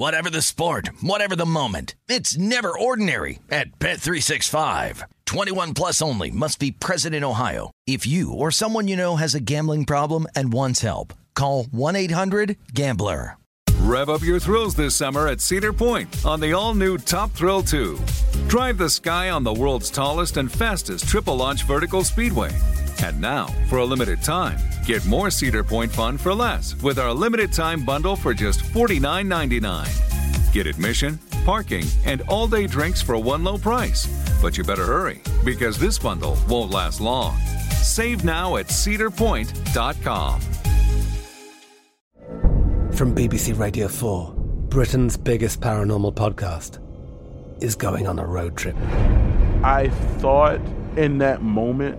Whatever the sport, whatever the moment. It's never ordinary at Bet365. 21 plus only must be present in Ohio. If you or someone you know has a gambling problem and wants help, call 1-800-GAMBLER. Rev up your thrills this summer at Cedar Point on the all new Top Thrill 2. Drive the sky on the world's tallest and fastest triple launch vertical speedway. And now, for a limited time, get more Cedar Point fun for less with our limited time bundle for just $49.99. Get admission, parking, and all day drinks for one low price. But you better hurry because this bundle won't last long. Save now at cedarpoint.com. From BBC Radio 4, Britain's biggest paranormal podcast is going on a road trip. I thought in that moment,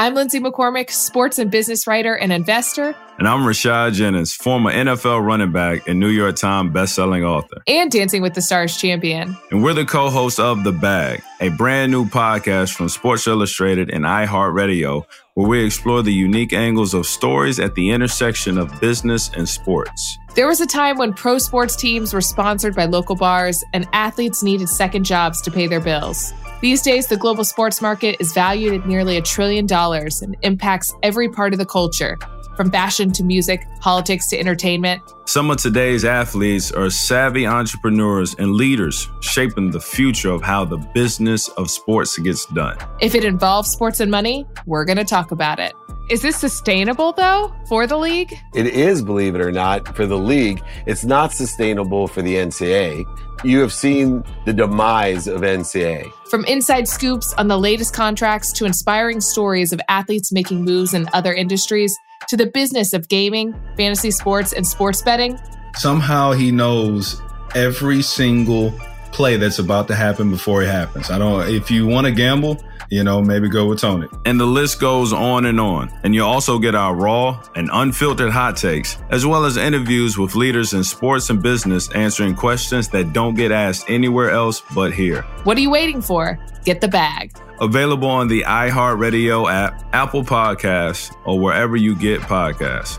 I'm Lindsay McCormick, sports and business writer and investor, And I'm Rashad Jennings, former NFL running back and New York Times bestselling author. and Dancing with the Stars champion. And we're the co-hosts of The Bag, a brand new podcast from Sports Illustrated and iHeartRadio, where we explore the unique angles of stories at the intersection of business and sports. There was a time when pro sports teams were sponsored by local bars and athletes needed second jobs to pay their bills. These days, the global sports market is valued at nearly a trillion dollars and impacts every part of the culture, from fashion to music, politics to entertainment. Some of today's athletes are savvy entrepreneurs and leaders shaping the future of how the business of sports gets done. If it involves sports and money, we're going to talk about it. Is this sustainable, though, for the league? It is, believe it or not, for the league. It's not sustainable for the NCAA. You have seen the demise of NCAA. From inside scoops on the latest contracts to inspiring stories of athletes making moves in other industries to the business of gaming, fantasy sports, and sports betting, somehow he knows every single play that's about to happen before it happens. I don't if you want to gamble, you know, maybe go with Tony. And the list goes on and on. And you'll also get our raw and unfiltered hot takes, as well as interviews with leaders in sports and business answering questions that don't get asked anywhere else but here. what are you waiting for? Get the bag. Available on the iHeartRadio app, Apple Podcasts, or wherever you get podcasts.